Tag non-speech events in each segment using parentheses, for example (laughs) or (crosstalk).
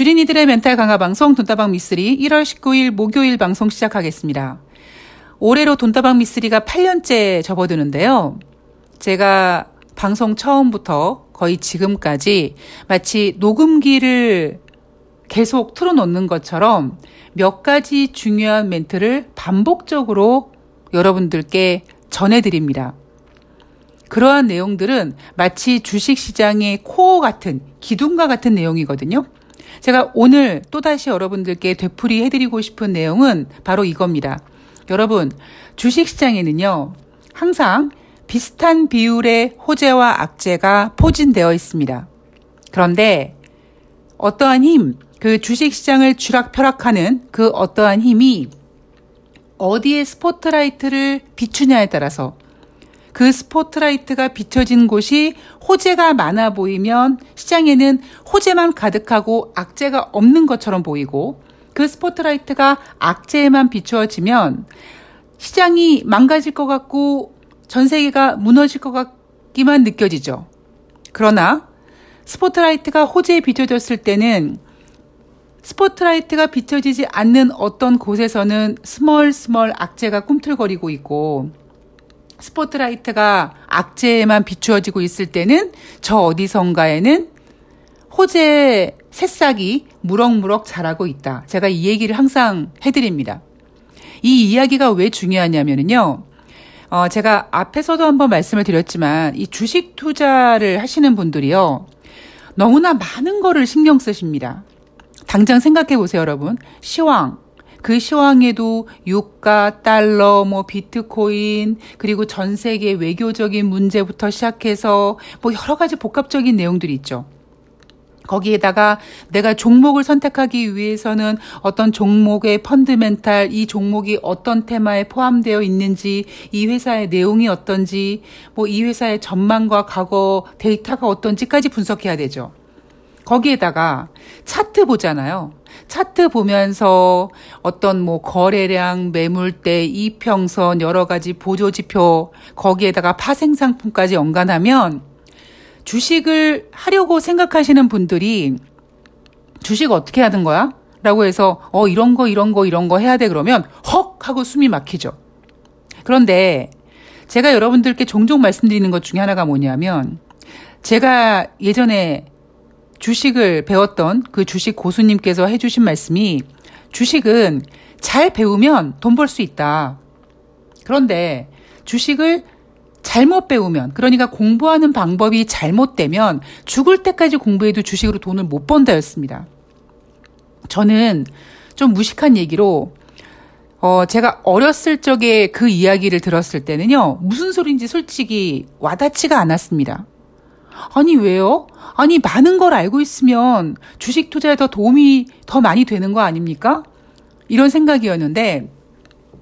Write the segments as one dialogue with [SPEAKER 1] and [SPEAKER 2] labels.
[SPEAKER 1] 주린이들의 멘탈 강화 방송 돈다방 미쓰리 1월 19일 목요일 방송 시작하겠습니다. 올해로 돈다방 미쓰리가 8년째 접어드는데요. 제가 방송 처음부터 거의 지금까지 마치 녹음기를 계속 틀어놓는 것처럼 몇 가지 중요한 멘트를 반복적으로 여러분들께 전해드립니다. 그러한 내용들은 마치 주식시장의 코어 같은 기둥과 같은 내용이거든요. 제가 오늘 또다시 여러분들께 되풀이 해드리고 싶은 내용은 바로 이겁니다. 여러분, 주식시장에는요, 항상 비슷한 비율의 호재와 악재가 포진되어 있습니다. 그런데 어떠한 힘, 그 주식시장을 쥐락펴락하는 그 어떠한 힘이 어디에 스포트라이트를 비추냐에 따라서 그 스포트라이트가 비춰진 곳이 호재가 많아 보이면 시장에는 호재만 가득하고 악재가 없는 것처럼 보이고 그 스포트라이트가 악재에만 비추어지면 시장이 망가질 것 같고 전 세계가 무너질 것 같기만 느껴지죠. 그러나 스포트라이트가 호재에 비춰졌을 때는 스포트라이트가 비춰지지 않는 어떤 곳에서는 스멀 스멀 악재가 꿈틀거리고 있고 스포트라이트가 악재에만 비추어지고 있을 때는 저 어디선가에는 호재 새싹이 무럭무럭 자라고 있다. 제가 이 얘기를 항상 해드립니다. 이 이야기가 왜 중요하냐면요. 어, 제가 앞에서도 한번 말씀을 드렸지만 이 주식 투자를 하시는 분들이요. 너무나 많은 거를 신경 쓰십니다. 당장 생각해 보세요, 여러분. 시황, 그 시황에도 유가, 달러, 뭐 비트코인, 그리고 전 세계 외교적인 문제부터 시작해서 뭐 여러 가지 복합적인 내용들이 있죠. 거기에다가 내가 종목을 선택하기 위해서는 어떤 종목의 펀드멘탈, 이 종목이 어떤 테마에 포함되어 있는지, 이 회사의 내용이 어떤지, 뭐 이 회사의 전망과 과거 데이터가 어떤지까지 분석해야 되죠. 거기에다가 차트 보잖아요. 차트 보면서 어떤 뭐 거래량, 매물대, 이평선, 여러 가지 보조 지표, 거기에다가 파생 상품까지 연관하면 주식을 하려고 생각하시는 분들이 주식 어떻게 하는 거야? 라고 해서 어 이런 거 이런 거 이런 거 해야 돼 그러면 헉 하고 숨이 막히죠. 그런데 제가 여러분들께 종종 말씀드리는 것 중에 하나가 뭐냐면 제가 예전에 주식을 배웠던 그 주식 고수님께서 해주신 말씀이 주식은 잘 배우면 돈 벌 수 있다. 그런데 주식을 잘못 배우면, 그러니까 공부하는 방법이 잘못되면 죽을 때까지 공부해도 주식으로 돈을 못 번다였습니다. 저는 좀 무식한 얘기로, 어, 제가 어렸을 적에 그 이야기를 들었을 때는요, 무슨 소리인지 솔직히 와닿지가 않았습니다. 아니, 왜요? 아니, 많은 걸 알고 있으면 주식 투자에 더 도움이 더 많이 되는 거 아닙니까? 이런 생각이었는데,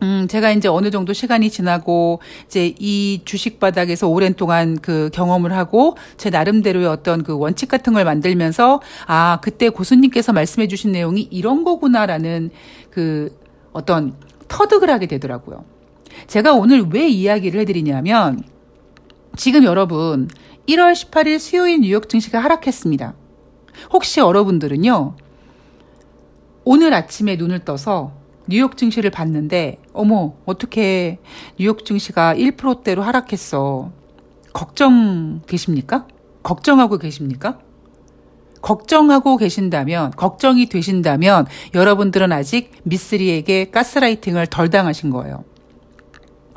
[SPEAKER 1] 음, 제가 이제 어느 정도 시간이 지나고, 이제 이 주식 바닥에서 오랜 동안 그 경험을 하고, 제 나름대로의 어떤 그 원칙 같은 걸 만들면서, 아, 그때 고수님께서 말씀해 주신 내용이 이런 거구나라는 그 어떤 터득을 하게 되더라고요. 제가 오늘 왜 이야기를 해드리냐면, 지금 여러분, 1월 18일 수요일 뉴욕 증시가 하락했습니다. 혹시 여러분들은요, 오늘 아침에 눈을 떠서 뉴욕 증시를 봤는데, 어머, 어떻게 뉴욕 증시가 1%대로 하락했어. 걱정 계십니까? 걱정하고 계십니까? 걱정하고 계신다면, 걱정이 되신다면, 여러분들은 아직 미쓰리에게 가스라이팅을 덜 당하신 거예요.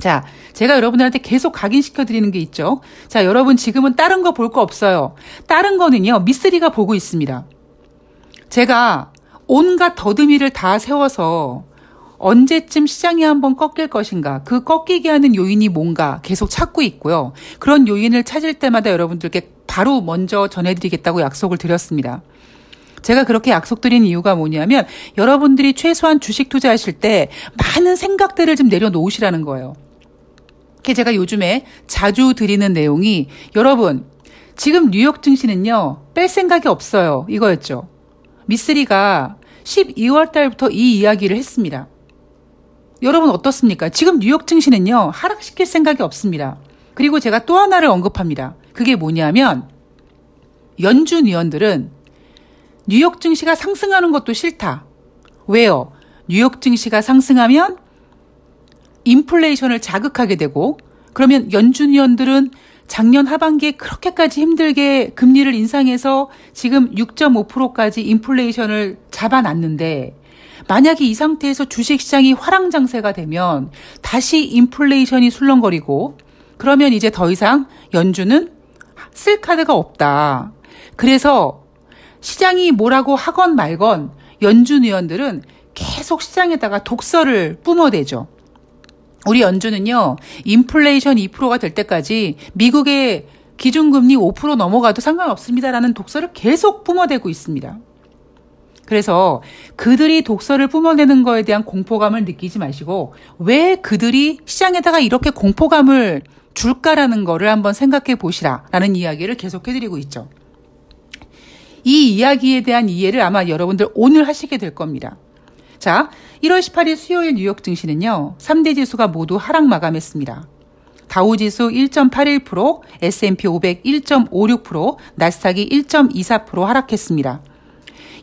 [SPEAKER 1] 자, 제가 여러분들한테 계속 각인시켜 드리는 게 있죠. 자, 여러분 지금은 다른 거 볼 거 없어요. 다른 거는요, 미쓰리가 보고 있습니다. 제가 온갖 더듬이를 다 세워서 언제쯤 시장이 한번 꺾일 것인가, 그 꺾이게 하는 요인이 뭔가 계속 찾고 있고요. 그런 요인을 찾을 때마다 여러분들께 바로 먼저 전해드리겠다고 약속을 드렸습니다. 제가 그렇게 약속드린 이유가 뭐냐면 여러분들이 최소한 주식 투자하실 때 많은 생각들을 좀 내려놓으시라는 거예요. 제가 요즘에 자주 드리는 내용이 여러분 지금 뉴욕 증시는요 뺄 생각이 없어요 이거였죠. 미쓰리가 12월 달부터 이 이야기를 했습니다. 여러분 어떻습니까? 지금 뉴욕 증시는요 하락시킬 생각이 없습니다. 그리고 제가 또 하나를 언급합니다. 그게 뭐냐면 연준 위원들은 뉴욕 증시가 상승하는 것도 싫다. 왜요? 뉴욕 증시가 상승하면 인플레이션을 자극하게 되고 그러면 연준위원들은 작년 하반기에 그렇게까지 힘들게 금리를 인상해서 지금 6.5%까지 인플레이션을 잡아놨는데 만약에 이 상태에서 주식시장이 화랑장세가 되면 다시 인플레이션이 술렁거리고 그러면 이제 더 이상 연준은 쓸 카드가 없다. 그래서 시장이 뭐라고 하건 말건 연준 위원들은 계속 시장에다가 독서를 뿜어대죠. 우리 연준은요, 인플레이션 2%가 될 때까지 미국의 기준금리 5% 넘어가도 상관없습니다라는 독서를 계속 뿜어대고 있습니다. 그래서 그들이 독서를 뿜어내는 거에 대한 공포감을 느끼지 마시고 왜 그들이 시장에다가 이렇게 공포감을 줄까라는 거를 한번 생각해 보시라라는 이야기를 계속 해 드리고 있죠. 이 이야기에 대한 이해를 아마 여러분들 오늘 하시게 될 겁니다. 자, 1월 18일 수요일 뉴욕 증시는요, 3대 지수가 모두 하락 마감했습니다. 다우지수 1.81%, S&P 500 1.56%, 나스닥이 1.24% 하락했습니다.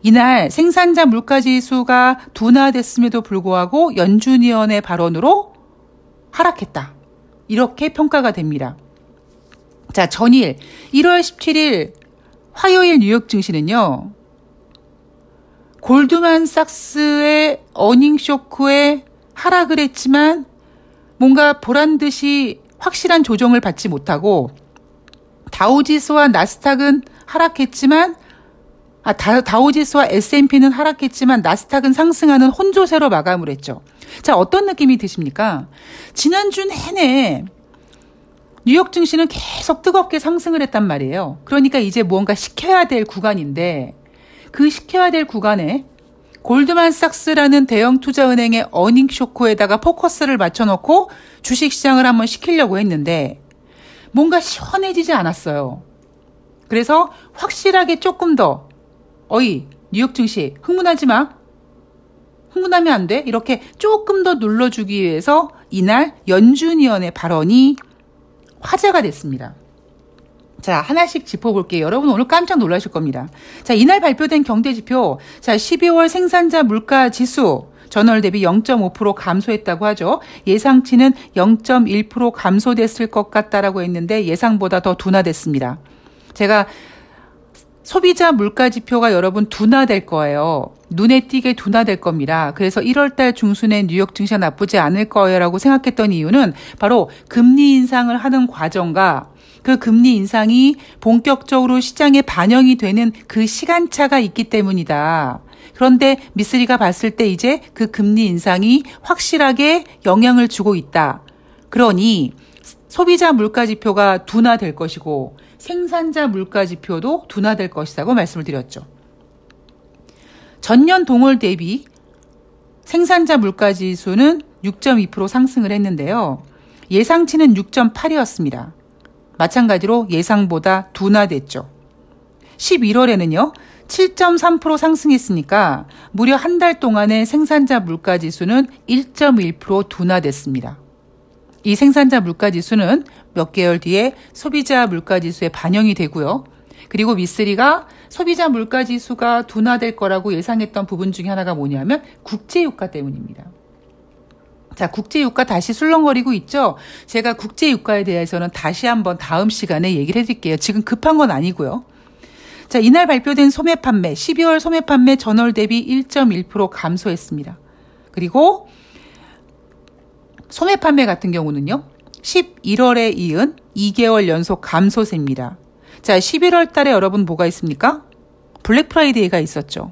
[SPEAKER 1] 이날 생산자 물가지수가 둔화됐음에도 불구하고 연준위원회 발언으로 하락했다. 이렇게 평가가 됩니다. 자, 전일 1월 17일 화요일 뉴욕 증시는요. 골드만삭스의 어닝 쇼크에 하락을 했지만 뭔가 보란 듯이 확실한 조정을 받지 못하고 다우지수와 나스닥은 하락했지만 아, 다, 우지수와 S&P는 하락했지만 나스닥은 상승하는 혼조세로 마감을 했죠. 자, 어떤 느낌이 드십니까? 지난주 내내 뉴욕 증시는 계속 뜨겁게 상승을 했단 말이에요. 그러니까 이제 무언가 시켜야 될 구간인데 그 시켜야 될 구간에 골드만삭스라는 대형 투자은행의 어닝 쇼크에다가 포커스를 맞춰놓고 주식시장을 한번 시키려고 했는데 뭔가 시원해지지 않았어요. 그래서 확실하게 조금 더 어이, 뉴욕 증시 흥분하지 마. 흥분하면 안 돼. 이렇게 조금 더 눌러주기 위해서 이날 연준위원회 발언이 화제가 됐습니다. 자, 하나씩 짚어볼게요. 여러분 오늘 깜짝 놀라실 겁니다. 자, 이날 발표된 경제지표. 자, 12월 생산자 물가 지수. 전월 대비 0.5% 감소했다고 하죠. 예상치는 0.1% 감소됐을 것 같다라고 했는데 예상보다 더 둔화됐습니다. 제가 소비자 물가 지표가 여러분 둔화될 거예요. 눈에 띄게 둔화될 겁니다. 그래서 1월 달 중순에 뉴욕 증시가 나쁘지 않을 거예요라고 생각했던 이유는 바로 금리 인상을 하는 과정과 그 금리 인상이 본격적으로 시장에 반영이 되는 그 시간차가 있기 때문이다. 그런데 미쓰리가 봤을 때 이제 그 금리 인상이 확실하게 영향을 주고 있다. 그러니 소비자 물가 지표가 둔화될 것이고 생산자 물가 지표도 둔화될 것이라고 말씀을 드렸죠. 전년 동월 대비 생산자 물가 지수는 6.2% 상승을 했는데요. 예상치는 6.8이었습니다. 마찬가지로 예상보다 둔화됐죠. 11월에는요, 7.3% 상승했으니까 무려 한 달 동안의 생산자 물가 지수는 1.1% 둔화됐습니다. 이 생산자 물가 지수는 몇 개월 뒤에 소비자 물가 지수에 반영이 되고요. 그리고 미쓰리가 소비자 물가 지수가 둔화될 거라고 예상했던 부분 중에 하나가 뭐냐면 국제 유가 때문입니다. 자, 국제 유가 다시 술렁거리고 있죠? 제가 국제 유가에 대해서는 다시 한번 다음 시간에 얘기를 해 드릴게요. 지금 급한 건 아니고요. 자, 이날 발표된 소매 판매, 12월 소매 판매 전월 대비 1.1% 감소했습니다. 그리고 소매 판매 같은 경우는요. 11월에 이은 2개월 연속 감소세입니다. 자, 11월 달에 여러분 뭐가 있습니까? 블랙 프라이데이가 있었죠.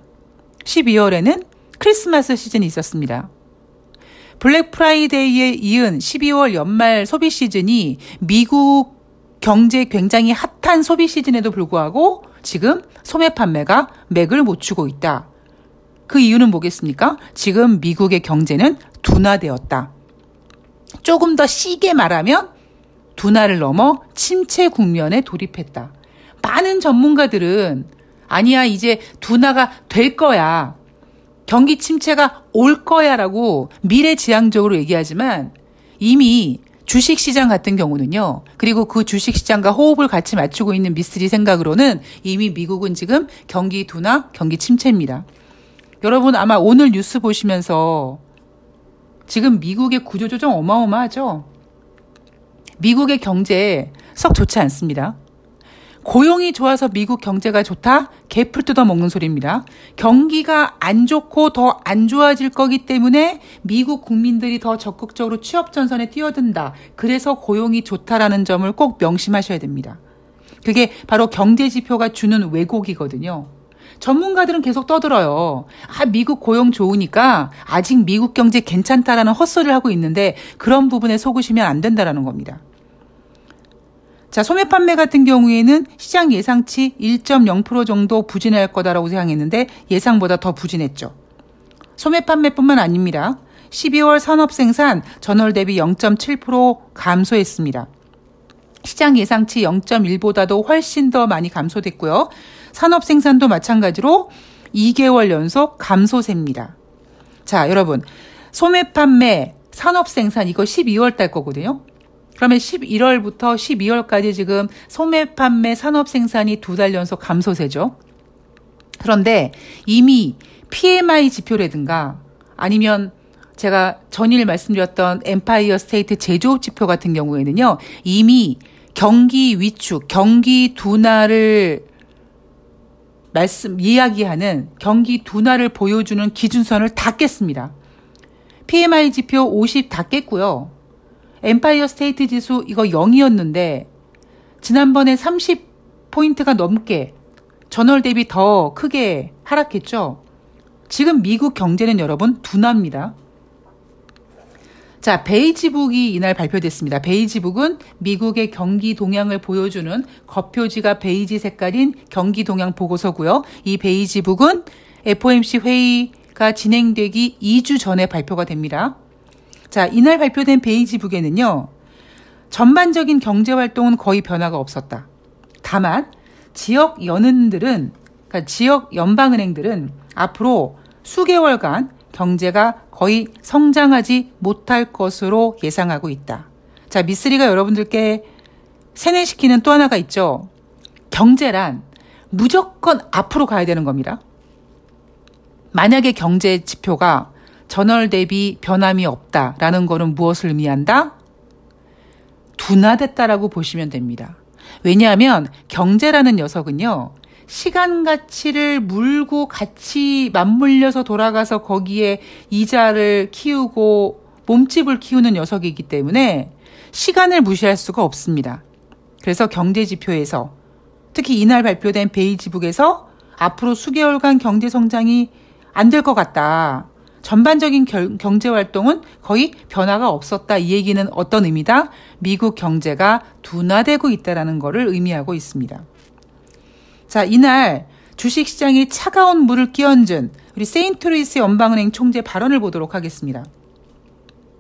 [SPEAKER 1] 12월에는 크리스마스 시즌이 있었습니다. 블랙 프라이데이에 이은 12월 연말 소비 시즌이 미국 경제 굉장히 핫한 소비 시즌에도 불구하고 지금 소매 판매가 맥을 못 추고 있다. 그 이유는 뭐겠습니까? 지금 미국의 경제는 둔화되었다. 조금 더 시게 말하면 둔화를 넘어 침체 국면에 돌입했다. 많은 전문가들은 아니야, 이제 둔화가 될 거야. 경기 침체가 올 거야 라고 미래지향적으로 얘기하지만 이미 주식시장 같은 경우는요. 그리고 그 주식시장과 호흡을 같이 맞추고 있는 미스리 생각으로는 이미 미국은 지금 경기 둔화, 경기 침체입니다. 여러분 아마 오늘 뉴스 보시면서 지금 미국의 구조조정 어마어마하죠? 미국의 경제 썩 좋지 않습니다. 고용이 좋아서 미국 경제가 좋다? 개풀 뜯어 먹는 소리입니다. 경기가 안 좋고 더 안 좋아질 거기 때문에 미국 국민들이 더 적극적으로 취업 전선에 뛰어든다. 그래서 고용이 좋다라는 점을 꼭 명심하셔야 됩니다. 그게 바로 경제 지표가 주는 왜곡이거든요. 전문가들은 계속 떠들어요. 아, 미국 고용 좋으니까 아직 미국 경제 괜찮다라는 헛소리를 하고 있는데 그런 부분에 속으시면 안 된다라는 겁니다. 자, 소매 판매 같은 경우에는 시장 예상치 1.0% 정도 부진할 거다라고 생각했는데 예상보다 더 부진했죠. 소매 판매뿐만 아닙니다. 12월 산업 생산 전월 대비 0.7% 감소했습니다. 시장 예상치 0.1보다도 훨씬 더 많이 감소됐고요. 산업 생산도 마찬가지로 2개월 연속 감소세입니다. 자, 여러분. 소매 판매, 산업 생산 이거 12월 달 거거든요. 그러면 11월부터 12월까지 지금 소매 판매 산업 생산이 두 달 연속 감소세죠. 그런데 이미 PMI 지표라든가 아니면 제가 전일 말씀드렸던 엠파이어 스테이트 제조업 지표 같은 경우에는요, 이미 경기 위축, 경기 둔화를 말씀, 이야기하는 경기 둔화를 보여주는 기준선을 다 깼습니다. PMI 지표 50 다 깼고요. 엠파이어 스테이트 지수 이거 0이었는데 지난번에 30포인트가 넘게 전월 대비 더 크게 하락했죠. 지금 미국 경제는 여러분 둔화입니다. 자, 베이지북이 이날 발표됐습니다. 베이지북은 미국의 경기 동향을 보여주는 겉표지가 베이지 색깔인 경기 동향 보고서고요. 이 베이지북은 FOMC 회의가 진행되기 2주 전에 발표가 됩니다. 자, 이날 발표된 베이지북에는요. 전반적인 경제 활동은 거의 변화가 없었다. 다만 지역 연은들은 그러니까 지역 연방은행들은 앞으로 수개월간 경제가 거의 성장하지 못할 것으로 예상하고 있다. 자, 미쓰리가 여러분들께 세뇌시키는 또 하나가 있죠. 경제란 무조건 앞으로 가야 되는 겁니다. 만약에 경제 지표가 전월 대비 변함이 없다라는 것은 무엇을 의미한다? 둔화됐다라고 보시면 됩니다. 왜냐하면 경제라는 녀석은요, 시간 가치를 물고 같이 맞물려서 돌아가서 거기에 이자를 키우고 몸집을 키우는 녀석이기 때문에 시간을 무시할 수가 없습니다. 그래서 경제 지표에서 특히 이날 발표된 베이지북에서 앞으로 수개월간 경제 성장이 안 될 것 같다. 전반적인 결, 경제 활동은 거의 변화가 없었다. 이 얘기는 어떤 의미다? 미국 경제가 둔화되고 있다라는 것을 의미하고 있습니다. 자, 이날 주식 시장에 차가운 물을 끼얹은 우리 세인트루이스 연방은행 총재 발언을 보도록 하겠습니다.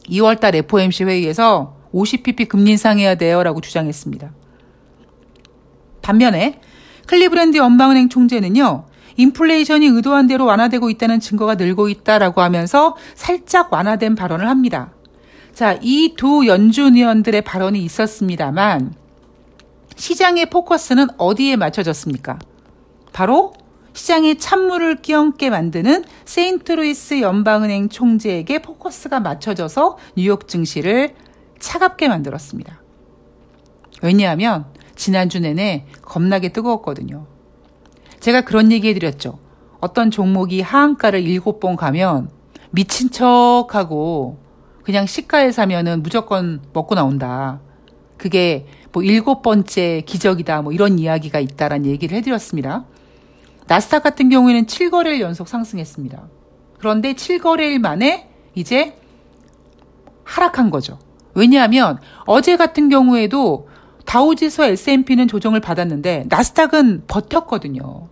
[SPEAKER 1] 2월달 FOMC 회의에서 50bp 금리 인상해야 돼요라고 주장했습니다. 반면에 클리브랜드 연방은행 총재는요. 인플레이션이 의도한 대로 완화되고 있다는 증거가 늘고 있다라고 하면서 살짝 완화된 발언을 합니다. 자, 이 두 연준 위원들의 발언이 있었습니다만 시장의 포커스는 어디에 맞춰졌습니까? 바로 시장에 찬물을 끼얹게 만드는 세인트루이스 연방은행 총재에게 포커스가 맞춰져서 뉴욕 증시를 차갑게 만들었습니다. 왜냐하면 지난주 내내 겁나게 뜨거웠거든요. 제가 그런 얘기 해드렸죠. 어떤 종목이 하한가를 일곱 번 가면 미친 척 하고 그냥 시가에 사면은 무조건 먹고 나온다. 그게 뭐 일곱 번째 기적이다. 뭐 이런 이야기가 있다라는 얘기를 해드렸습니다. 나스닥 같은 경우에는 7거래일 연속 상승했습니다. 그런데 7거래일 만에 이제 하락한 거죠. 왜냐하면 어제 같은 경우에도 다우지수 S&P는 조정을 받았는데 나스닥은 버텼거든요.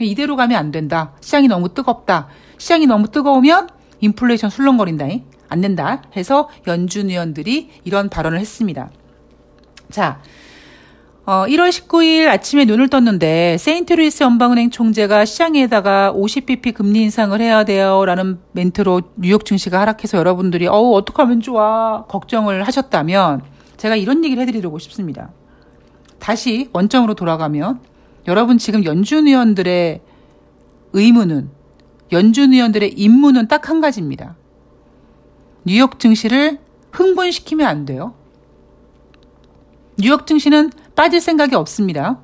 [SPEAKER 1] 이대로 가면 안 된다. 시장이 너무 뜨겁다. 시장이 너무 뜨거우면 인플레이션 술렁거린다. 안 된다. 해서 연준 위원들이 이런 발언을 했습니다. 자, 어, 1월 19일 아침에 눈을 떴는데 세인트루이스 연방은행 총재가 시장에다가 50bp 금리 인상을 해야 돼요라는 멘트로 뉴욕 증시가 하락해서 여러분들이 어우 어떡하면 좋아 걱정을 하셨다면 제가 이런 얘기를 해드리고 싶습니다. 다시 원점으로 돌아가면 여러분 지금 연준 위원들의 의무는 연준 위원들의 임무는 딱 한 가지입니다. 뉴욕 증시를 흥분시키면 안 돼요. 뉴욕 증시는 빠질 생각이 없습니다.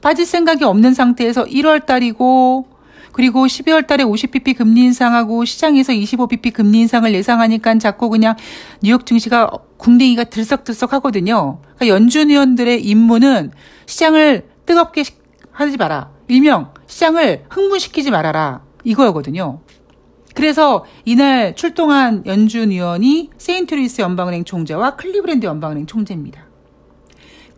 [SPEAKER 1] 빠질 생각이 없는 상태에서 1월 달이고 그리고 12월 달에 50bp 금리 인상하고 시장에서 25bp 금리 인상을 예상하니까 자꾸 그냥 뉴욕 증시가 궁뎅이가 들썩들썩 하거든요. 그러니까 연준 위원들의 임무는 시장을 뜨겁게 하지 마라. 일명 시장을 흥분시키지 말아라. 이거였거든요. 그래서 이날 출동한 연준 위원이 세인트루이스 연방은행 총재와 클리브랜드 연방은행 총재입니다.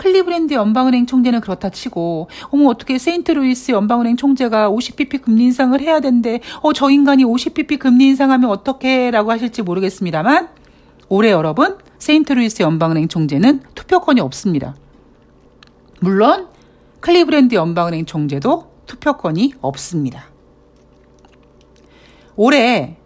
[SPEAKER 1] 클리브랜드 연방은행 총재는 그렇다 치고 어머 어떻게 세인트루이스 연방은행 총재가 50bp 금리 인상을 해야 된대. 어 저 인간이 50bp 금리 인상하면 어떡해라고 하실지 모르겠습니다만 올해 여러분 세인트루이스 연방은행 총재는 투표권이 없습니다. 물론 클리브랜드 연방은행 총재도 투표권이 없습니다. 올해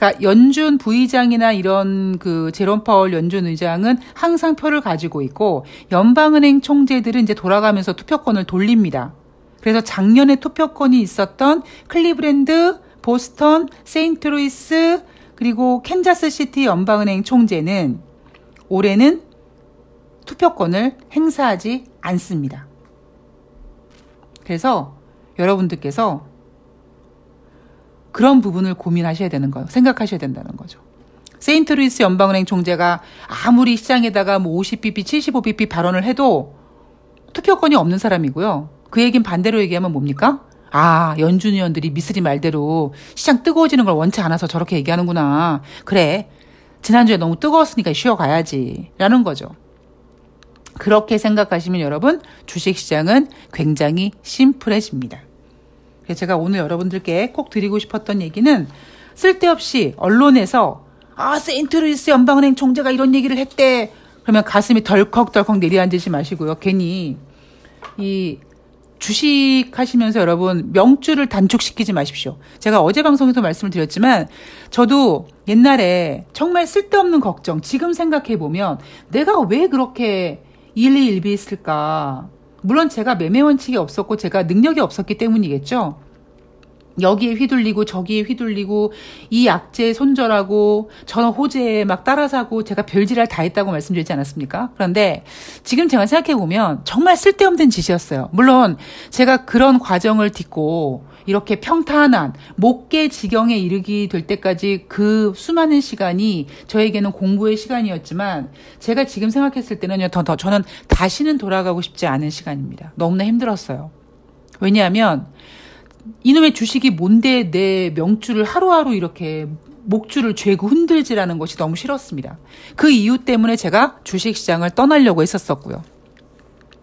[SPEAKER 1] 그러니까 연준 부의장이나 이런 그 제롬 파월 연준 의장은 항상 표를 가지고 있고 연방은행 총재들은 이제 돌아가면서 투표권을 돌립니다. 그래서 작년에 투표권이 있었던 클리브랜드, 보스턴, 세인트루이스 그리고 캔자스 시티 연방은행 총재는 올해는 투표권을 행사하지 않습니다. 그래서 여러분들께서 그런 부분을 고민하셔야 되는 거예요. 생각하셔야 된다는 거죠. 세인트루이스 연방은행 총재가 아무리 시장에다가 뭐 50bp, 75bp 발언을 해도 투표권이 없는 사람이고요. 그 얘기는 반대로 얘기하면 뭡니까? 아, 연준 위원들이 미스리 말대로 시장 뜨거워지는 걸 원치 않아서 저렇게 얘기하는구나. 그래. 지난주에 너무 뜨거웠으니까 쉬어가야지. 라는 거죠. 그렇게 생각하시면 여러분, 주식시장은 굉장히 심플해집니다. 제가 오늘 여러분들께 꼭 드리고 싶었던 얘기는 쓸데없이 언론에서 아, 세인트루이스 연방은행 총재가 이런 얘기를 했대. 그러면 가슴이 덜컥덜컥 내려앉으시지 마시고요. 괜히 이 주식 하시면서 여러분 명줄을 단축시키지 마십시오. 제가 어제 방송에서 말씀을 드렸지만 저도 옛날에 정말 쓸데없는 걱정 지금 생각해 보면 내가 왜 그렇게 일리일비했을까? 물론 제가 매매 원칙이 없었고 제가 능력이 없었기 때문이겠죠. 여기에 휘둘리고 저기에 휘둘리고 이 약재 손절하고 저는 호재에 막 따라 사고 제가 별지랄 다 했다고 말씀드리지 않았습니까? 그런데 지금 제가 생각해 보면 정말 쓸데없는 짓이었어요. 물론 제가 그런 과정을 딛고 이렇게 평탄한 목계 지경에 이르기 될 때까지 그 수많은 시간이 저에게는 공부의 시간이었지만 제가 지금 생각했을 때는요 더, 더 저는 다시는 돌아가고 싶지 않은 시간입니다. 너무나 힘들었어요. 왜냐하면 이놈의 주식이 뭔데 내 명주를 하루하루 이렇게 목줄을 죄고 흔들지라는 것이 너무 싫었습니다. 그 이유 때문에 제가 주식 시장을 떠나려고 했었었고요.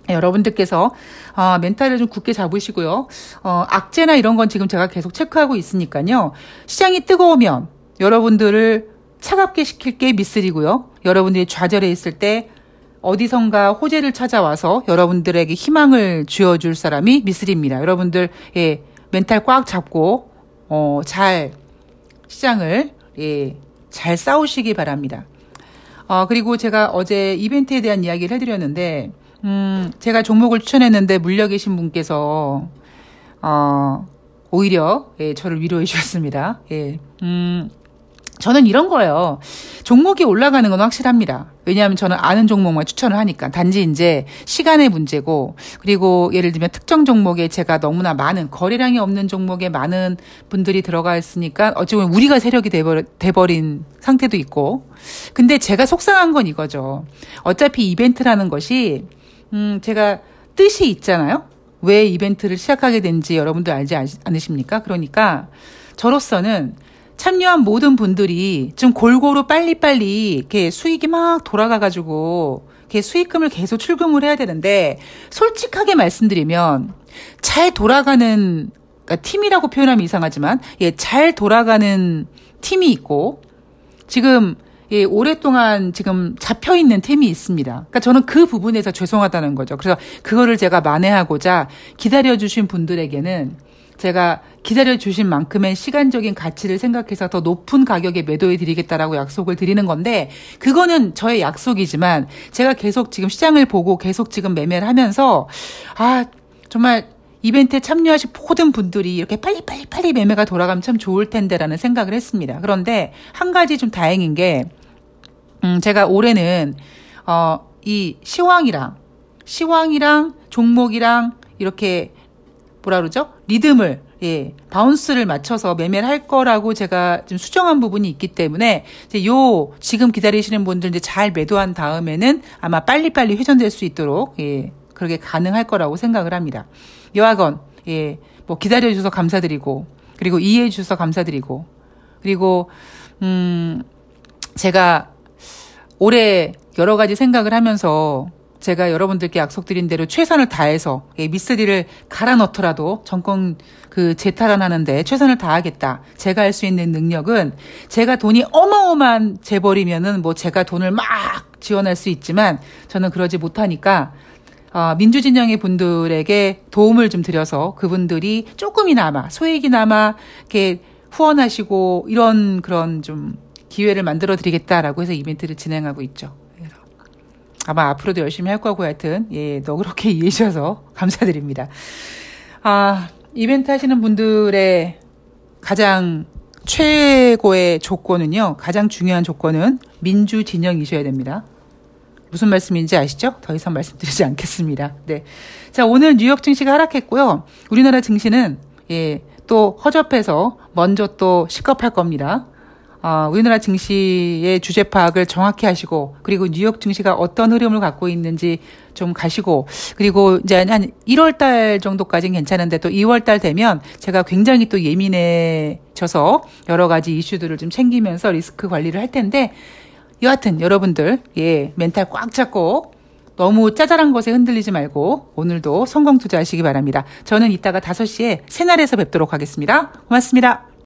[SPEAKER 1] 네, 여러분들께서 어, 멘탈을 좀 굳게 잡으시고요. 어, 악재나 이런 건 지금 제가 계속 체크하고 있으니까요. 시장이 뜨거우면 여러분들을 차갑게 시킬 게 미쓰리고요. 여러분들이 좌절해 있을 때 어디선가 호재를 찾아와서 여러분들에게 희망을 쥐어줄 사람이 미쓰리입니다. 여러분들 예, 멘탈 꽉 잡고 어, 잘 시장을 예, 잘 싸우시기 바랍니다. 어, 그리고 제가 어제 이벤트에 대한 이야기를 해드렸는데 음, 제가 종목을 추천했는데 물려 계신 분께서 어, 오히려 예, 저를 위로해 주셨습니다. 예. 음, 저는 이런 거예요. 종목이 올라가는 건 확실합니다. 왜냐하면 저는 아는 종목만 추천을 하니까. 단지 이제 시간의 문제고, 그리고 예를 들면 특정 종목에 제가 너무나 많은, 거래량이 없는 종목에 많은 분들이 들어가 있으니까 어찌 보면 우리가 세력이 돼버, 돼버린 상태도 있고. 근데 제가 속상한 건 이거죠. 어차피 이벤트라는 것이, 음, 제가 뜻이 있잖아요? 왜 이벤트를 시작하게 된지 여러분들 알지 않으십니까? 그러니까 저로서는 참여한 모든 분들이 좀 골고루 빨리빨리 이렇게 수익이 막 돌아가가지고 이렇게 수익금을 계속 출금을 해야 되는데 솔직하게 말씀드리면 잘 돌아가는 그러니까 팀이라고 표현하면 이상하지만 예, 잘 돌아가는 팀이 있고 지금 예, 오랫동안 지금 잡혀 있는 팀이 있습니다. 그러니까 저는 그 부분에서 죄송하다는 거죠. 그래서 그거를 제가 만회하고자 기다려 주신 분들에게는 제가 기다려 주신 만큼의 시간적인 가치를 생각해서 더 높은 가격에 매도해 드리겠다라고 약속을 드리는 건데 그거는 저의 약속이지만 제가 계속 지금 시장을 보고 계속 지금 매매를 하면서 아 정말 이벤트에 참여하신 모든 분들이 이렇게 빨리빨리 빨리 매매가 돌아가면 참 좋을 텐데라는 생각을 했습니다. 그런데 한 가지 좀 다행인 게 음, 제가 올해는 어, 이 시황이랑 시황이랑 종목이랑 이렇게 뭐라 그러죠? 리듬을 예, bounce를 맞춰서 매매를 할 거라고 제가 좀 수정한 부분이 있기 때문에 이제 요 지금 기다리시는 분들 이제 잘 매도한 다음에는 아마 빨리빨리 회전될 수 있도록 예, 그렇게 가능할 거라고 생각을 합니다. 여하건 예, 뭐 기다려 주셔서 감사드리고 그리고 이해해 주셔서 감사드리고 그리고 음 제가 올해 여러 가지 생각을 하면서 제가 여러분들께 약속드린 대로 최선을 다해서 예, 미쓰리를 갈아 넣더라도 정권 그 재탈환하는데 최선을 다하겠다. 제가 할 수 있는 능력은 제가 돈이 어마어마한 재벌이면은 뭐 제가 돈을 막 지원할 수 있지만 저는 그러지 못하니까 어, 민주진영의 분들에게 도움을 좀 드려서 그분들이 조금이나마 소액이나마 이렇게 후원하시고 이런 그런 좀 기회를 만들어 드리겠다라고 해서 이벤트를 진행하고 있죠. 아마 앞으로도 열심히 할 거고 하여튼 예, 너그럽게 (laughs) 이해해 주셔서 감사드립니다. 아, 이벤트 하시는 분들의 가장 최고의 조건은요. 가장 중요한 조건은 민주 진영이셔야 됩니다. 무슨 말씀인지 아시죠? 더 이상 말씀드리지 않겠습니다. 네. 자, 오늘 뉴욕 증시가 하락했고요. 우리나라 증시는 예, 또 허접해서 먼저 또 시급할 겁니다. 어, 우리나라 증시의 주제 파악을 정확히 하시고 그리고 뉴욕 증시가 어떤 흐름을 갖고 있는지 좀 가시고 그리고 이제 한 1월 달 정도까지는 괜찮은데 또 2월 달 되면 제가 굉장히 또 예민해져서 여러 가지 이슈들을 좀 챙기면서 리스크 관리를 할 텐데 여하튼 여러분들 예 멘탈 꽉 잡고 너무 짜잘한 것에 흔들리지 말고 오늘도 성공 투자하시기 바랍니다. 저는 이따가 5시에 새날에서 뵙도록 하겠습니다. 고맙습니다.